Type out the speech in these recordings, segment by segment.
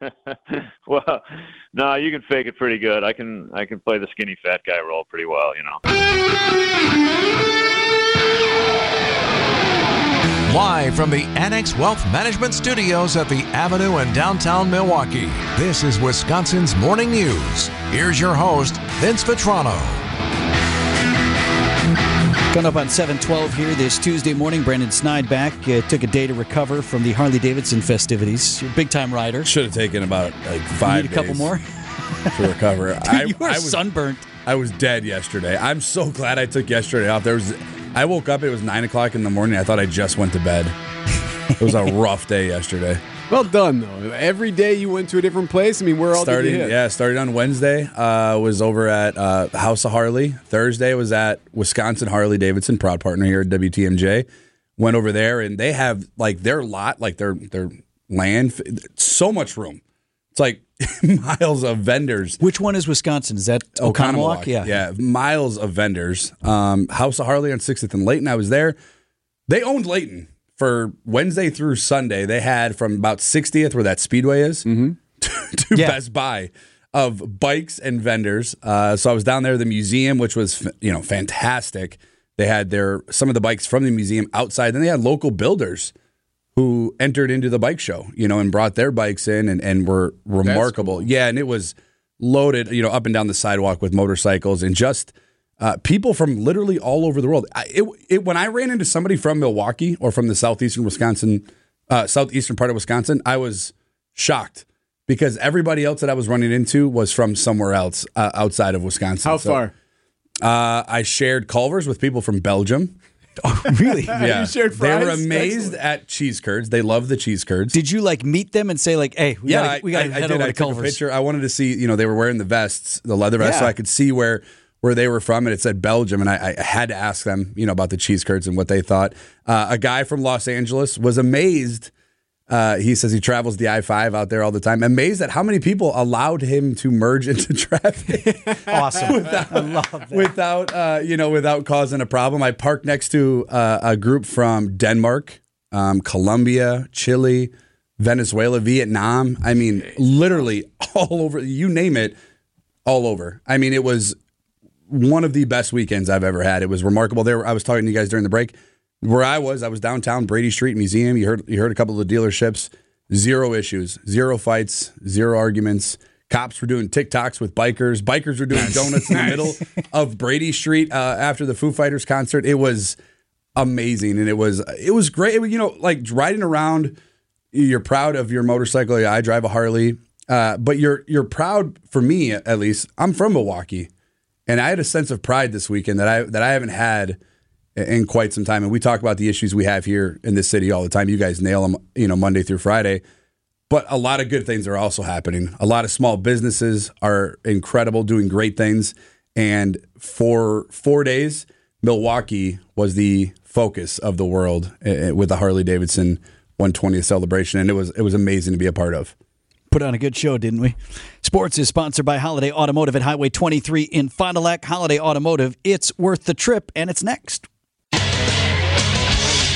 well, no, you can fake it pretty good. I can I can play the skinny fat guy role pretty well, you know. Live from the Annex Wealth Management Studios at the Avenue in downtown Milwaukee, this is Wisconsin's Morning News. Here's your host, Vince Vitrano. Coming up on 712 here this Tuesday morning, Brandon Snide back. Uh, took a day to recover from the Harley Davidson festivities. You're a big time rider. Should have taken about like five. Need a couple more? to recover. Dude, I, you were I was, sunburnt. I was dead yesterday. I'm so glad I took yesterday off. There was, I woke up. It was nine o'clock in the morning. I thought I just went to bed. It was a rough day yesterday. Well done, though. Every day you went to a different place. I mean, where all did starting yeah started on wednesday uh was over at uh house of harley thursday was at wisconsin harley davidson proud partner here at wtmj went over there and they have like their lot like their their land so much room it's like miles of vendors Which one is Wisconsin? Is that Oconomowoc? Yeah. yeah miles of vendors um house of harley on 60th and layton i was there they owned layton for wednesday through sunday they had from about 60th where that speedway is to, to Yeah. best buy of bikes and vendors. Uh, so i was down there at the museum which was you know fantastic. They had their some of the bikes from the museum outside. Then they had local builders who entered into the bike show, you know, and brought their bikes in and, and were remarkable. Yeah, and it was loaded, you know, up and down the sidewalk with motorcycles and just uh, people from literally all over the world. I, it, it, when I ran into somebody from Milwaukee or from the southeastern Wisconsin, uh, southeastern part of Wisconsin, I was shocked because everybody else that I was running into was from somewhere else uh, outside of Wisconsin. How So, far? Uh, I shared Culvers with people from Belgium. really? Yeah, You shared they were fries? amazed at cheese curds. They love the cheese curds. Did you like meet them and say like, "Hey, we yeah, gotta, we I, gotta I, I head did. over I to took a Culver's"? picture. I wanted to see, you know, they were wearing the vests, the leather vests, so I could see where where they were from, and it said Belgium, and I, I had to ask them, you know, about the cheese curds and what they thought. Uh, a guy from Los Angeles was amazed. Uh, he says he travels the I five out there all the time. Amazed at how many people allowed him to merge into traffic Awesome. I love that. without, uh, you know, without causing a problem. I parked next to uh, a group from Denmark, um, Colombia, Chile, Venezuela, Vietnam. I mean, literally all over. You name it, all over. I mean, it was one of the best weekends I've ever had. It was remarkable. There, I was talking to you guys during the break. Where I was, I was downtown Brady Street Museum. You heard, you heard a couple of the dealerships. Zero issues, zero fights, zero arguments. Cops were doing TikToks with bikers. Bikers were doing donuts in the middle of Brady Street uh, after the Foo Fighters concert. It was amazing, and it was it was great. It you know, like riding around. You're proud of your motorcycle. Yeah, I drive a Harley, uh, but you're you're proud for me at least. I'm from Milwaukee, and I had a sense of pride this weekend that I that I haven't had in quite some time. And we talk about the issues we have here in this city all the time. You guys nail them, you know, Monday through Friday. But a lot of good things are also happening. A lot of small businesses are incredible, doing great things. And for four days, Milwaukee was the focus of the world with the Harley Davidson 120th celebration, and it was it was amazing to be a part of. Put on a good show, didn't we? Sports is sponsored by Holiday Automotive at Highway 23 in Fond du Lac. Holiday Automotive, it's worth the trip, and it's next.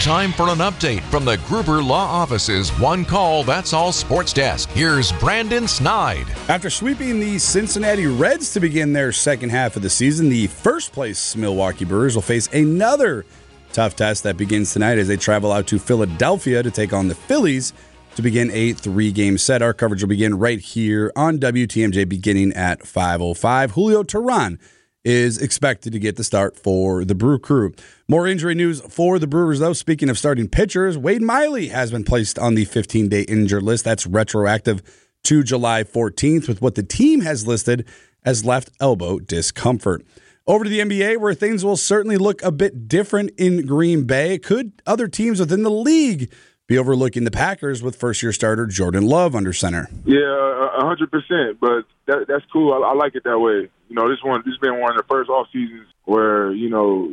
Time for an update from the Gruber Law Office's One Call That's All Sports Desk. Here's Brandon Snide. After sweeping the Cincinnati Reds to begin their second half of the season, the first place Milwaukee Brewers will face another tough test that begins tonight as they travel out to Philadelphia to take on the Phillies to begin a three game set. Our coverage will begin right here on WTMJ beginning at 5.05. Julio Teheran is expected to get the start for the Brew Crew. More injury news for the Brewers, though. Speaking of starting pitchers, Wade Miley has been placed on the 15 day injured list. That's retroactive to July 14th, with what the team has listed as left elbow discomfort. Over to the NBA, where things will certainly look a bit different in Green Bay. Could other teams within the league be overlooking the Packers with first year starter Jordan Love under center? Yeah, hundred percent. But that, that's cool. I, I like it that way. You know, this one, this has been one of the first off seasons where you know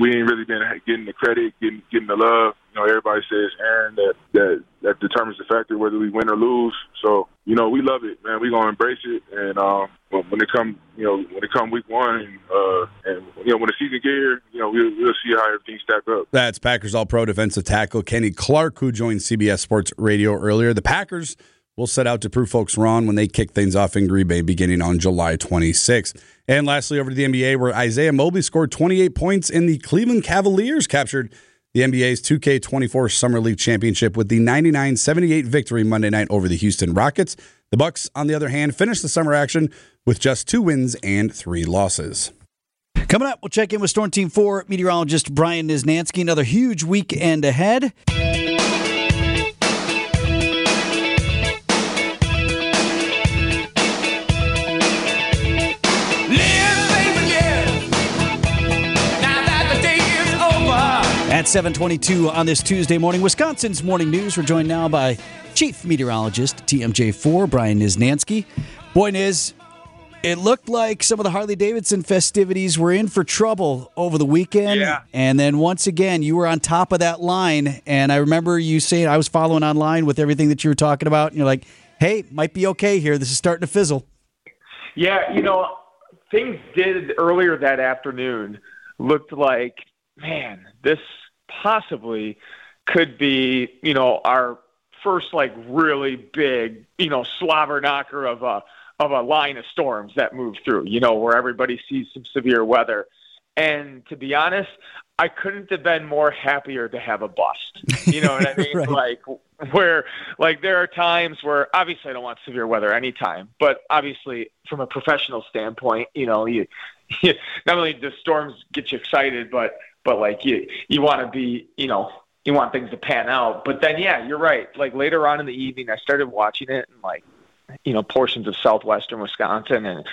we ain't really been getting the credit, getting getting the love. You know, everybody says Aaron that that that determines the factor whether we win or lose. So you know, we love it, man. We gonna embrace it, and um, when it come, you know, when it come week one, uh, and you know, when the season get here, you know, we'll we'll see how everything stack up. That's Packers All Pro defensive tackle Kenny Clark, who joined CBS Sports Radio earlier. The Packers will set out to prove folks wrong when they kick things off in Green Bay beginning on July 26th. And lastly, over to the NBA, where Isaiah Mobley scored 28 points in the Cleveland Cavaliers captured the NBA's 2K24 Summer League Championship with the 99-78 victory Monday night over the Houston Rockets. The Bucks, on the other hand, finished the summer action with just two wins and three losses. Coming up, we'll check in with Storm Team 4 meteorologist Brian Niznansky. Another huge weekend ahead. At 722 on this Tuesday morning, Wisconsin's Morning News. We're joined now by Chief Meteorologist, TMJ4, Brian Niznansky. Boy, Niz, it looked like some of the Harley Davidson festivities were in for trouble over the weekend. Yeah. And then once again, you were on top of that line. And I remember you saying, I was following online with everything that you were talking about. And you're like, hey, might be okay here. This is starting to fizzle. Yeah, you know, things did earlier that afternoon looked like, man, this possibly could be, you know, our first like really big, you know, slobber knocker of a of a line of storms that move through, you know, where everybody sees some severe weather. And to be honest, I couldn't have been more happier to have a bust. You know what I mean? Right. Like where like there are times where obviously I don't want severe weather anytime, but obviously from a professional standpoint, you know, you, you not only do storms get you excited, but but like you you want to be, you know, you want things to pan out. But then yeah, you're right. Like later on in the evening I started watching it and like you know portions of southwestern Wisconsin, and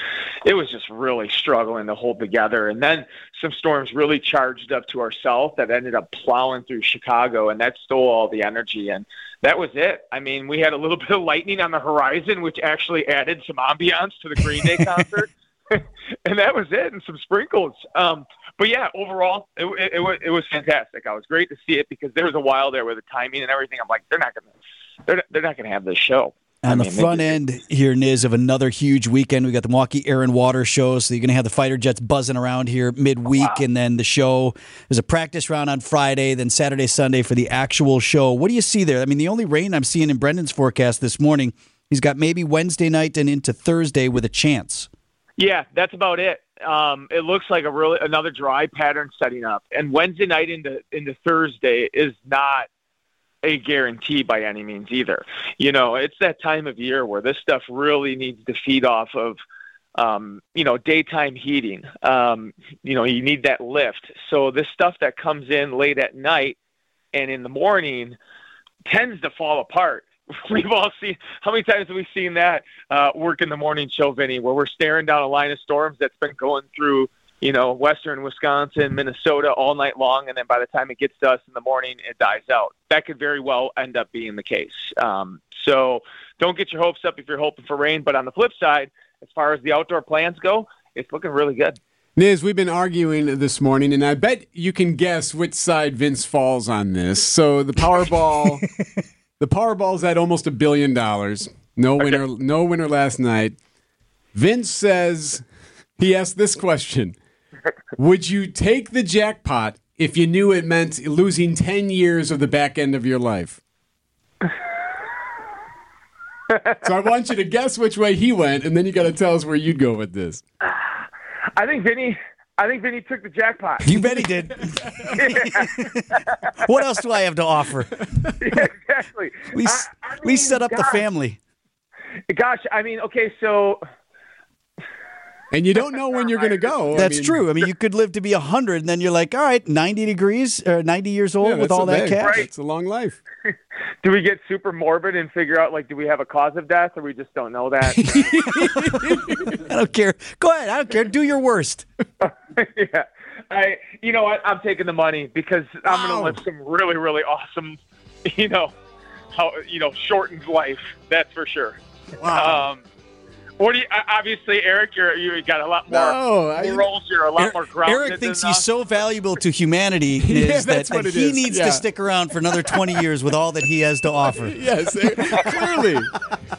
it was just really struggling to hold together. And then some storms really charged up to our south that ended up plowing through Chicago, and that stole all the energy. And that was it. I mean, we had a little bit of lightning on the horizon, which actually added some ambiance to the Green Day concert. and that was it, and some sprinkles. Um, but yeah, overall, it, it, it, was, it was fantastic. I was great to see it because there was a while there with the timing and everything. I'm like, they're not gonna, they're they're not gonna have this show. On I the mean, they front just- end here, Niz, of another huge weekend, we got the Milwaukee Air and Water show. So you're going to have the fighter jets buzzing around here midweek, and then the show. There's a practice round on Friday, then Saturday, Sunday for the actual show. What do you see there? I mean, the only rain I'm seeing in Brendan's forecast this morning, he's got maybe Wednesday night and into Thursday with a chance. Yeah, that's about it. Um, it looks like a really another dry pattern setting up, and Wednesday night into into Thursday is not a guarantee by any means either. You know, it's that time of year where this stuff really needs to feed off of, um, you know, daytime heating. Um, you know, you need that lift. So this stuff that comes in late at night and in the morning tends to fall apart. We've all seen how many times have we seen that uh, work in the morning show, Vinny, where we're staring down a line of storms that's been going through, you know, western Wisconsin, Minnesota all night long, and then by the time it gets to us in the morning, it dies out. That could very well end up being the case. Um, so don't get your hopes up if you're hoping for rain. But on the flip side, as far as the outdoor plans go, it's looking really good. Niz, we've been arguing this morning, and I bet you can guess which side Vince falls on this. So the Powerball, the Powerball's at almost a billion dollars. No winner, no winner last night. Vince says he asked this question: Would you take the jackpot if you knew it meant losing ten years of the back end of your life? so I want you to guess which way he went, and then you got to tell us where you'd go with this. I think Vinny. I think Vinny took the jackpot. You bet he did. what else do I have to offer? exactly. We, s I- I we mean, set up the gosh. family. Gosh, I mean, okay, so And you don't know when you're going to go. I That's mean- true. I mean, you could live to be 100, and then you're like, all right, 90 degrees or 90 years old Yeah, with all that big- cash. It's a long life. do we get super morbid and figure out like do we have a cause of death or we just don't know that? I don't care. Go ahead. I don't care. Do your worst. yeah. I you know what? I'm taking the money because I'm Wow. gonna live some really, really awesome, you know, how you know, shortened life, that's for sure. Wow. Um what do you obviously Eric, you're you got a lot more No, I- morals, you're a lot Eric, more grounded. Eric thinks than he's us. so valuable to humanity Yeah, is that, what that he is. needs Yeah. to stick around for another 20 years with all that he has to offer. yes, eh, clearly.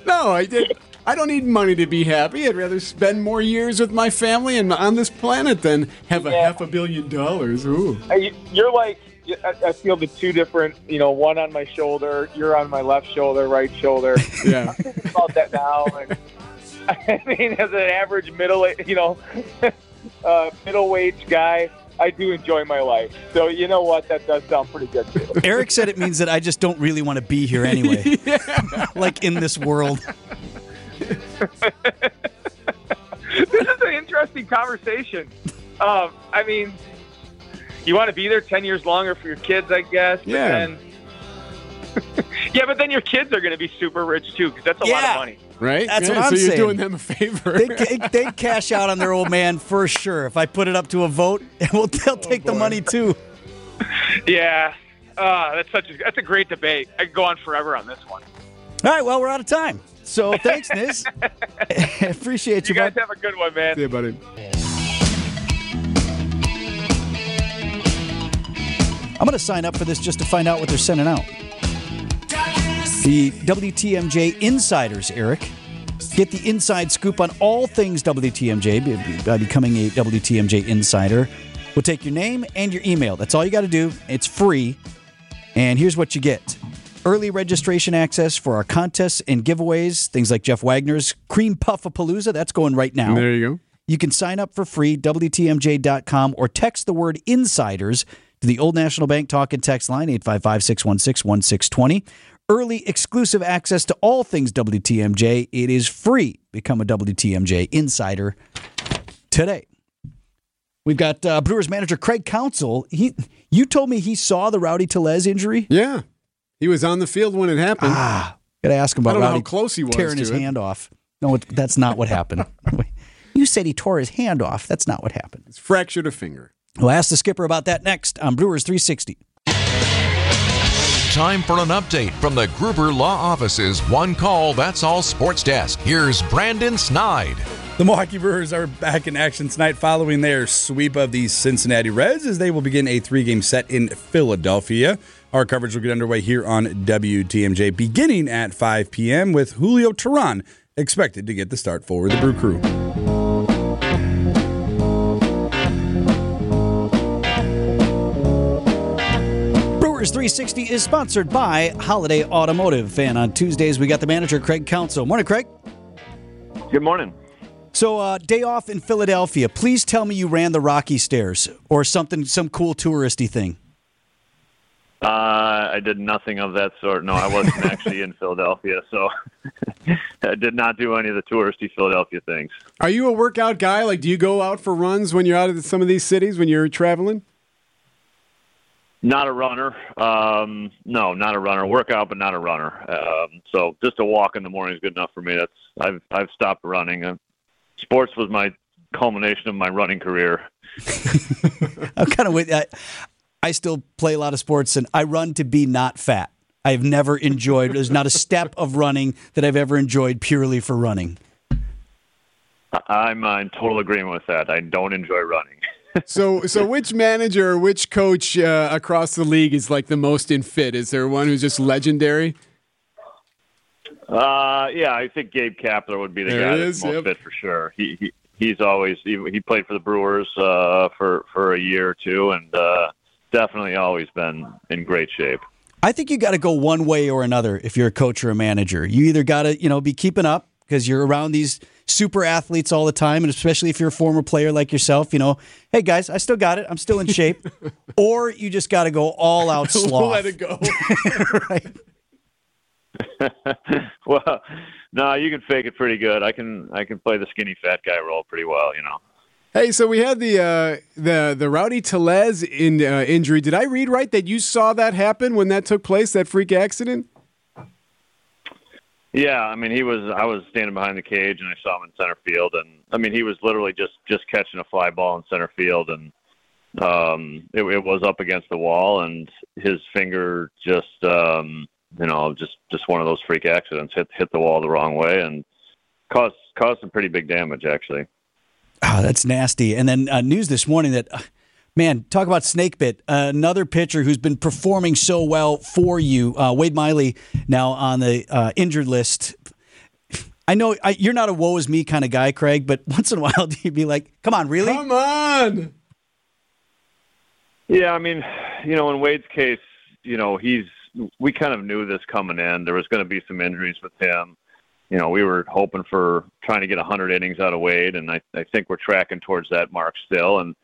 No, I did. I don't need money to be happy. I'd rather spend more years with my family and on this planet than have a half a billion dollars. Ooh. You- You're like I, I feel the two different, you know, one on my shoulder, you're on my left shoulder, right shoulder. Yeah. I'm thinking about that now, and I mean, as an average middle, you know, uh, middle wage guy, I do enjoy my life. So you know what? That does sound pretty good too. Eric said it means that I just don't really want to be here anyway. like in this world. this is an interesting conversation. Um, I mean, you want to be there ten years longer for your kids, I guess. Yeah. then- yeah, but then your kids are going to be super rich too, because that's a lot of money. Right? That's yeah, what I'm so you're saying. doing them a favor. They, they cash out on their old man for sure. If I put it up to a vote, well, they'll take the money too. Yeah, uh, that's such a that's a great debate. I could go on forever on this one. All right, well, we're out of time. So thanks, Niz. Appreciate you, You guys bud. have a good one, man. yeah, buddy. I'm going to sign up for this just to find out what they're sending out. The WTMJ Insiders, Eric. Get the inside scoop on all things WTMJ by- becoming a WTMJ Insider. We'll take your name and your email. That's all you got to do. It's free. And here's what you get early registration access for our contests and giveaways, things like Jeff Wagner's Cream Puffapalooza. That's going right now. There you go. You can sign up for free, WTMJ.com, or text the word insiders to the Old National Bank talk and text line, 855 616 1620. Early exclusive access to all things WTMJ. It is free. Become a WTMJ insider today. We've got uh, Brewers manager Craig Counsell. He, you told me he saw the Rowdy Tellez injury. Yeah. He was on the field when it happened. Ah, gotta ask him about I don't know how close he was tearing to his it. hand off. No, it, that's not what happened. you said he tore his hand off. That's not what happened. It's fractured a finger. We'll ask the skipper about that next on Brewers 360. Time for an update from the Gruber Law Office's One Call That's All Sports Desk. Here's Brandon Snide. The Milwaukee Brewers are back in action tonight following their sweep of the Cincinnati Reds as they will begin a three game set in Philadelphia. Our coverage will get underway here on WTMJ beginning at 5 p.m. with Julio Teheran expected to get the start for the Brew Crew. Brewers 360 is sponsored by Holiday Automotive. And on Tuesdays, we got the manager, Craig Counsell. Morning, Craig. Good morning. So, uh, day off in Philadelphia. Please tell me you ran the Rocky Stairs or something, some cool touristy thing. Uh, I did nothing of that sort. No, I wasn't actually in Philadelphia, so I did not do any of the touristy Philadelphia things. Are you a workout guy? Like, do you go out for runs when you're out of some of these cities when you're traveling? Not a runner. Um, no, not a runner. Workout, but not a runner. Um, so just a walk in the morning is good enough for me. That's I've I've stopped running. Uh, sports was my culmination of my running career. I'm kind of with I, I still play a lot of sports and I run to be not fat. I've never enjoyed, there's not a step of running that I've ever enjoyed purely for running. I- I'm in total agreement with that. I don't enjoy running. So, so which manager or which coach uh, across the league is like the most in fit? Is there one who's just legendary? Uh, yeah, I think Gabe Kapler would be the There guy he that's is, most yep. fit for sure. He, he he's always he, he played for the Brewers uh, for for a year or two, and uh, definitely always been in great shape. I think you got to go one way or another if you're a coach or a manager. You either got to, you know, be keeping up because you're around these super athletes all the time, and especially if you're a former player like yourself, you know, hey guys, I still got it, I'm still in shape, or you just got to go all out sloth. Let it go. right? well, no, you can fake it pretty good. I can I can play the skinny fat guy role pretty well, you know. Hey, so we had the uh, the the Rowdy Tellez in, uh, injury. Did I read right that you saw that happen when that took place, that freak accident? Yeah, I mean, he was. I was standing behind the cage, and I saw him in center field, and I mean, he was literally just just catching a fly ball in center field, and um, it, it was up against the wall, and his finger just, um, you know, just just one of those freak accidents hit hit the wall the wrong way, and caused caused some pretty big damage, actually. Oh, that's nasty. And then uh, news this morning that, uh, man, talk about snake bit. Uh, another pitcher who's been performing so well for you, uh, Wade Miley, now on the uh, injured list. I know I, you're not a woe is me kind of guy, Craig, but once in a while, do you be like, come on, really? Come on. Yeah, I mean, you know, in Wade's case, you know, he's we kind of knew this coming in. There was going to be some injuries with him. You know, we were hoping for trying to get 100 innings out of Wade, and I, I think we're tracking towards that mark still. And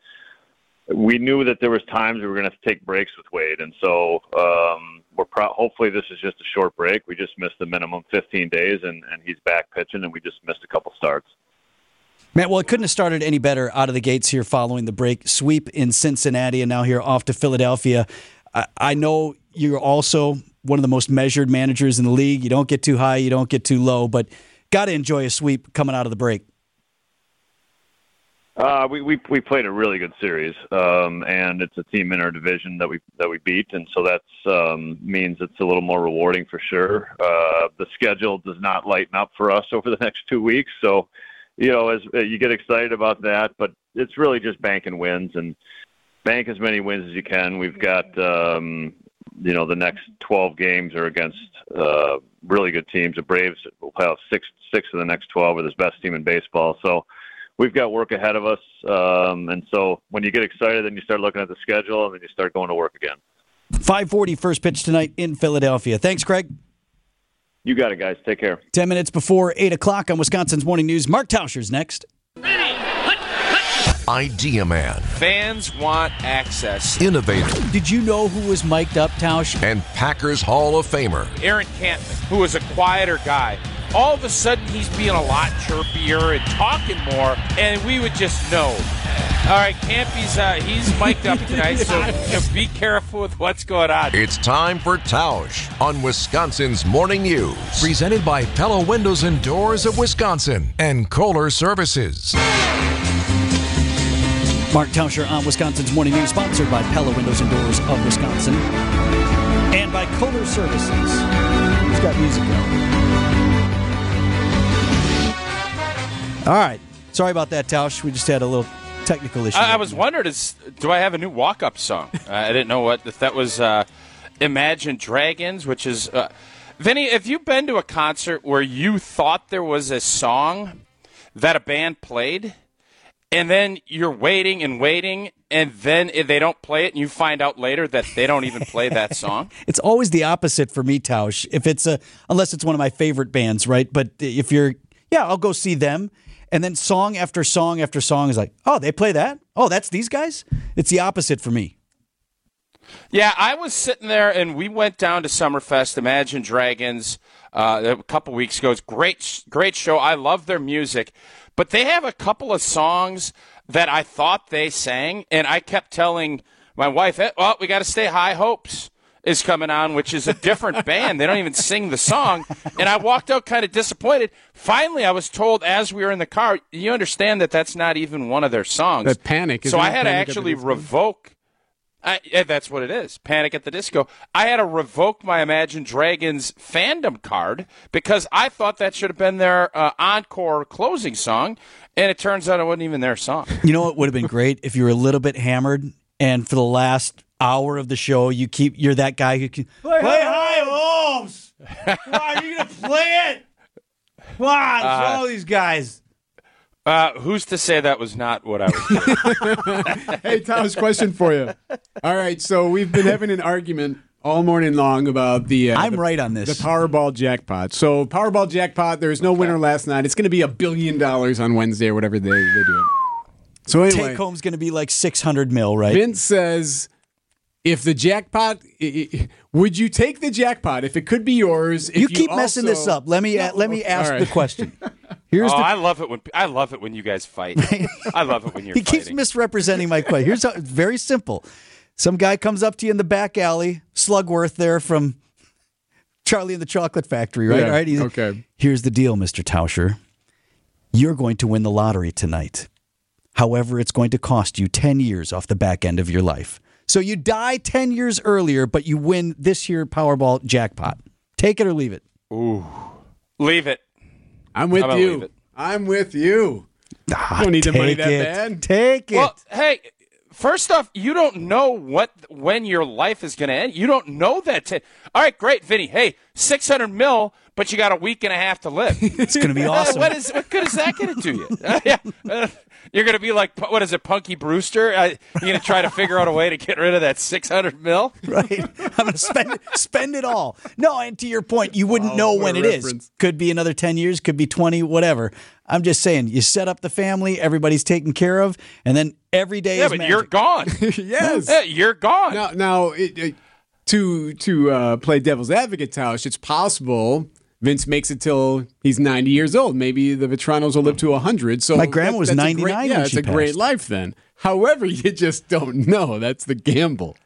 we knew that there was times we were going to have to take breaks with Wade, and so um, we're pro- hopefully this is just a short break. We just missed the minimum 15 days, and, and he's back pitching, and we just missed a couple starts. Man, well, it couldn't have started any better out of the gates here following the break. Sweep in Cincinnati and now here off to Philadelphia. I, I know you're also one of the most measured managers in the league. You don't get too high, you don't get too low, but got to enjoy a sweep coming out of the break. Uh, we, we we played a really good series, um, and it's a team in our division that we that we beat, and so that um, means it's a little more rewarding for sure. Uh, the schedule does not lighten up for us over the next two weeks, so you know as uh, you get excited about that, but it's really just banking wins and bank as many wins as you can. We've got um, you know the next 12 games are against uh, really good teams. The Braves will have six six of the next 12 are the best team in baseball, so we've got work ahead of us. Um, and so when you get excited, then you start looking at the schedule, and then you start going to work again. 540 first pitch tonight in Philadelphia. Thanks, Craig. You got it, guys. Take care. 10 minutes before 8 o'clock on Wisconsin's Morning News. Mark Tauscher's next. Idea Man, Fans want access. innovator, Did you know who was mic'd up, Tausch? and Packers Hall of Famer. Aaron Kampman, who was a quieter guy, all of a sudden he's being a lot chirpier and talking more, and we would just know. All right, Campy's uh, he's mic'd up tonight, so you know, be careful with what's going on. It's time for Tausch on Wisconsin's Morning News. Presented by Pella Windows and Doors of Wisconsin and Kohler Services. Mark Tauscher on Wisconsin's Morning News, sponsored by Pella Windows and Doors of Wisconsin and by Kohler Services. Who's got music going? All right. Sorry about that, Tausch. We just had a little technical issue. I, I was wondering, is do I have a new walk-up song? uh, I didn't know what if that was. Uh, Imagine Dragons, which is uh, Vinny. Have you been to a concert where you thought there was a song that a band played, and then you're waiting and waiting, and then they don't play it, and you find out later that they don't even play that song? It's always the opposite for me, Tausch. If it's a, unless it's one of my favorite bands, right? But if you're, yeah, I'll go see them. And then song after song after song is like, oh, they play that? Oh, that's these guys? It's the opposite for me. Yeah, I was sitting there, and we went down to Summerfest, Imagine Dragons, uh, a couple weeks ago. It's great, great show. I love their music, but they have a couple of songs that I thought they sang, and I kept telling my wife, eh, "Well, we got to stay high hopes." Is coming on, which is a different band. They don't even sing the song. And I walked out kind of disappointed. Finally, I was told as we were in the car, you understand that that's not even one of their songs. That Panic, So I had to Panic at actually revoke. I, yeah, that's what it is. Panic at the Disco. I had to revoke my Imagine Dragons fandom card because I thought that should have been their uh, encore closing song, and it turns out it wasn't even their song. You know what would have been great if you were a little bit hammered and for the last hour of the show you keep you're that guy who can play, high hopes. Why are you gonna play it? Come on, all these guys. Uh, who's to say that was not what I was? Hey, Thomas, question for you. All right, so we've been having an argument all morning long about the. Uh, I'm the- right on this. The Powerball jackpot. So Powerball jackpot. There was no winner last night. It's going to be a billion dollars on Wednesday or whatever they they do it. So anyway, Take home's gonna be like six hundred mil, right? Vince says, if the jackpot, i- i- would you take the jackpot if it could be yours? If you keep messing also- this up. Let me let me ask All the question. Here's oh, the I love it when I love it when you guys fight. I love it when you're he keeps misrepresenting my question. Here's how it's very simple. Some guy comes up to you in the back alley, Slugworth there from Charlie and the Chocolate Factory, right? Yeah, All right. He's- okay. Here's the deal, Mr. Tauscher. You're going to win the lottery tonight. However, it's going to cost you 10 years off the back end of your life. So you die 10 years earlier, but you win this year Powerball jackpot. Take it or leave it. Ooh. Leave it. I'm with I'm you. I'm with you. Ah, don't need the money take that it. bad. Take it. Well, hey, first off, you don't know what when your life is going to end. You don't know that. T- All right, great, Vinny. Hey, six hundred mil, but you got a week and a half to live. It's going to be awesome. what is what good is that going to do you? yeah. Uh, you're going to be like what is it, Punky Brewster? Uh, you're going to try to figure out a way to get rid of that six hundred mil. right? I'm going to spend spend it all. No, and to your point, you wouldn't Wow, know when a it is. reference. Could be another 10 years, could be 20, whatever. I'm just saying, you set up the family, everybody's taken care of, and then every day Yeah, is but magic. you're gone. yes. Yeah, you're gone. Now, now it, it- to to uh, play devil's advocate, Tausch, it's possible Vince makes it till he's 90 years old. Maybe the Vitranos will live to 100. So My grandma that- was that's a 99 Great, when yeah, it's she a great passed. life then. However, you just don't know. That's the gamble.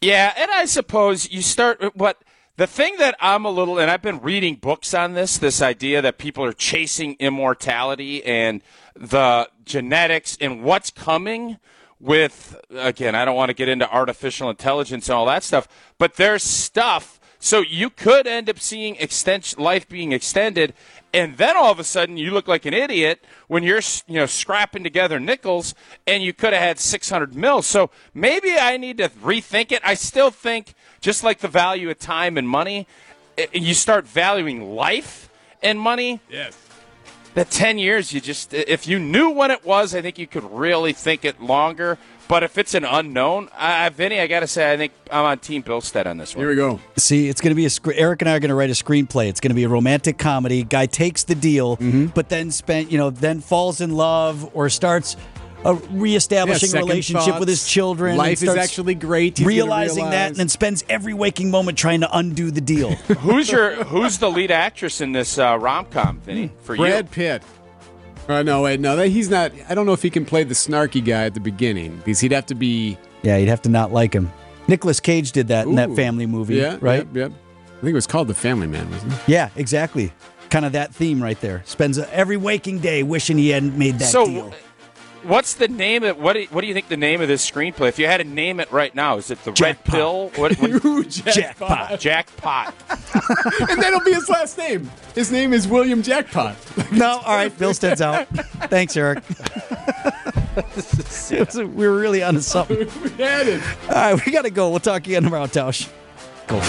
Yeah, and I suppose you start what the thing that I'm a little and I've been reading books on this this idea that people are chasing immortality and the genetics and what's coming with again, I don't want to get into artificial intelligence and all that stuff, but there's stuff so you could end up seeing extension life being extended and then all of a sudden you look like an idiot when you're you know scrapping together nickels and you could have had 600 mil. So maybe i need to rethink it. I still think just like the value of time and money i- you start valuing life and money. Yes. that 10 years you just eh, if you knew when it was i think you could really think it longer but if it's an unknown uh, vinny i gotta say i think i'm on team billstead on this one Here we go. See, it's going to be a sc- Eric and I are going to write a screenplay. It's going to be a romantic comedy. Guy takes the deal, Mm-hmm. but then spent, you know, then falls in love or starts a reestablishing Yeah, second relationship with his children. and Life is actually great. He's realizing that, and then spends every waking moment trying to undo the deal. who's your who's the lead actress in this uh, rom-com vinny for you? Brad Pitt. Uh, no, wait, no, that, he's not. I don't know if he can play the snarky guy at the beginning because he'd have to be. yeah, you'd have to not like him. Nicolas Cage did that in that family movie, Yeah, right? Yep, yep. I think it was called The Family Man, wasn't it? Yeah, exactly. Kind of that theme right there. Spends every waking day wishing he hadn't made that so deal. What's the name of what do, what do you think the name of this screenplay if you had to name it right now is it the red Jackpot. pill what, what Ooh, Jackpot. jackpot and that'll be his last name. His name is William Jackpot. No, all right, Bill Stead's out. Thanks, Eric. It was- we were really onto something. we had it. All right, we got to go. We'll talk again tomorrow, Tausch. Go.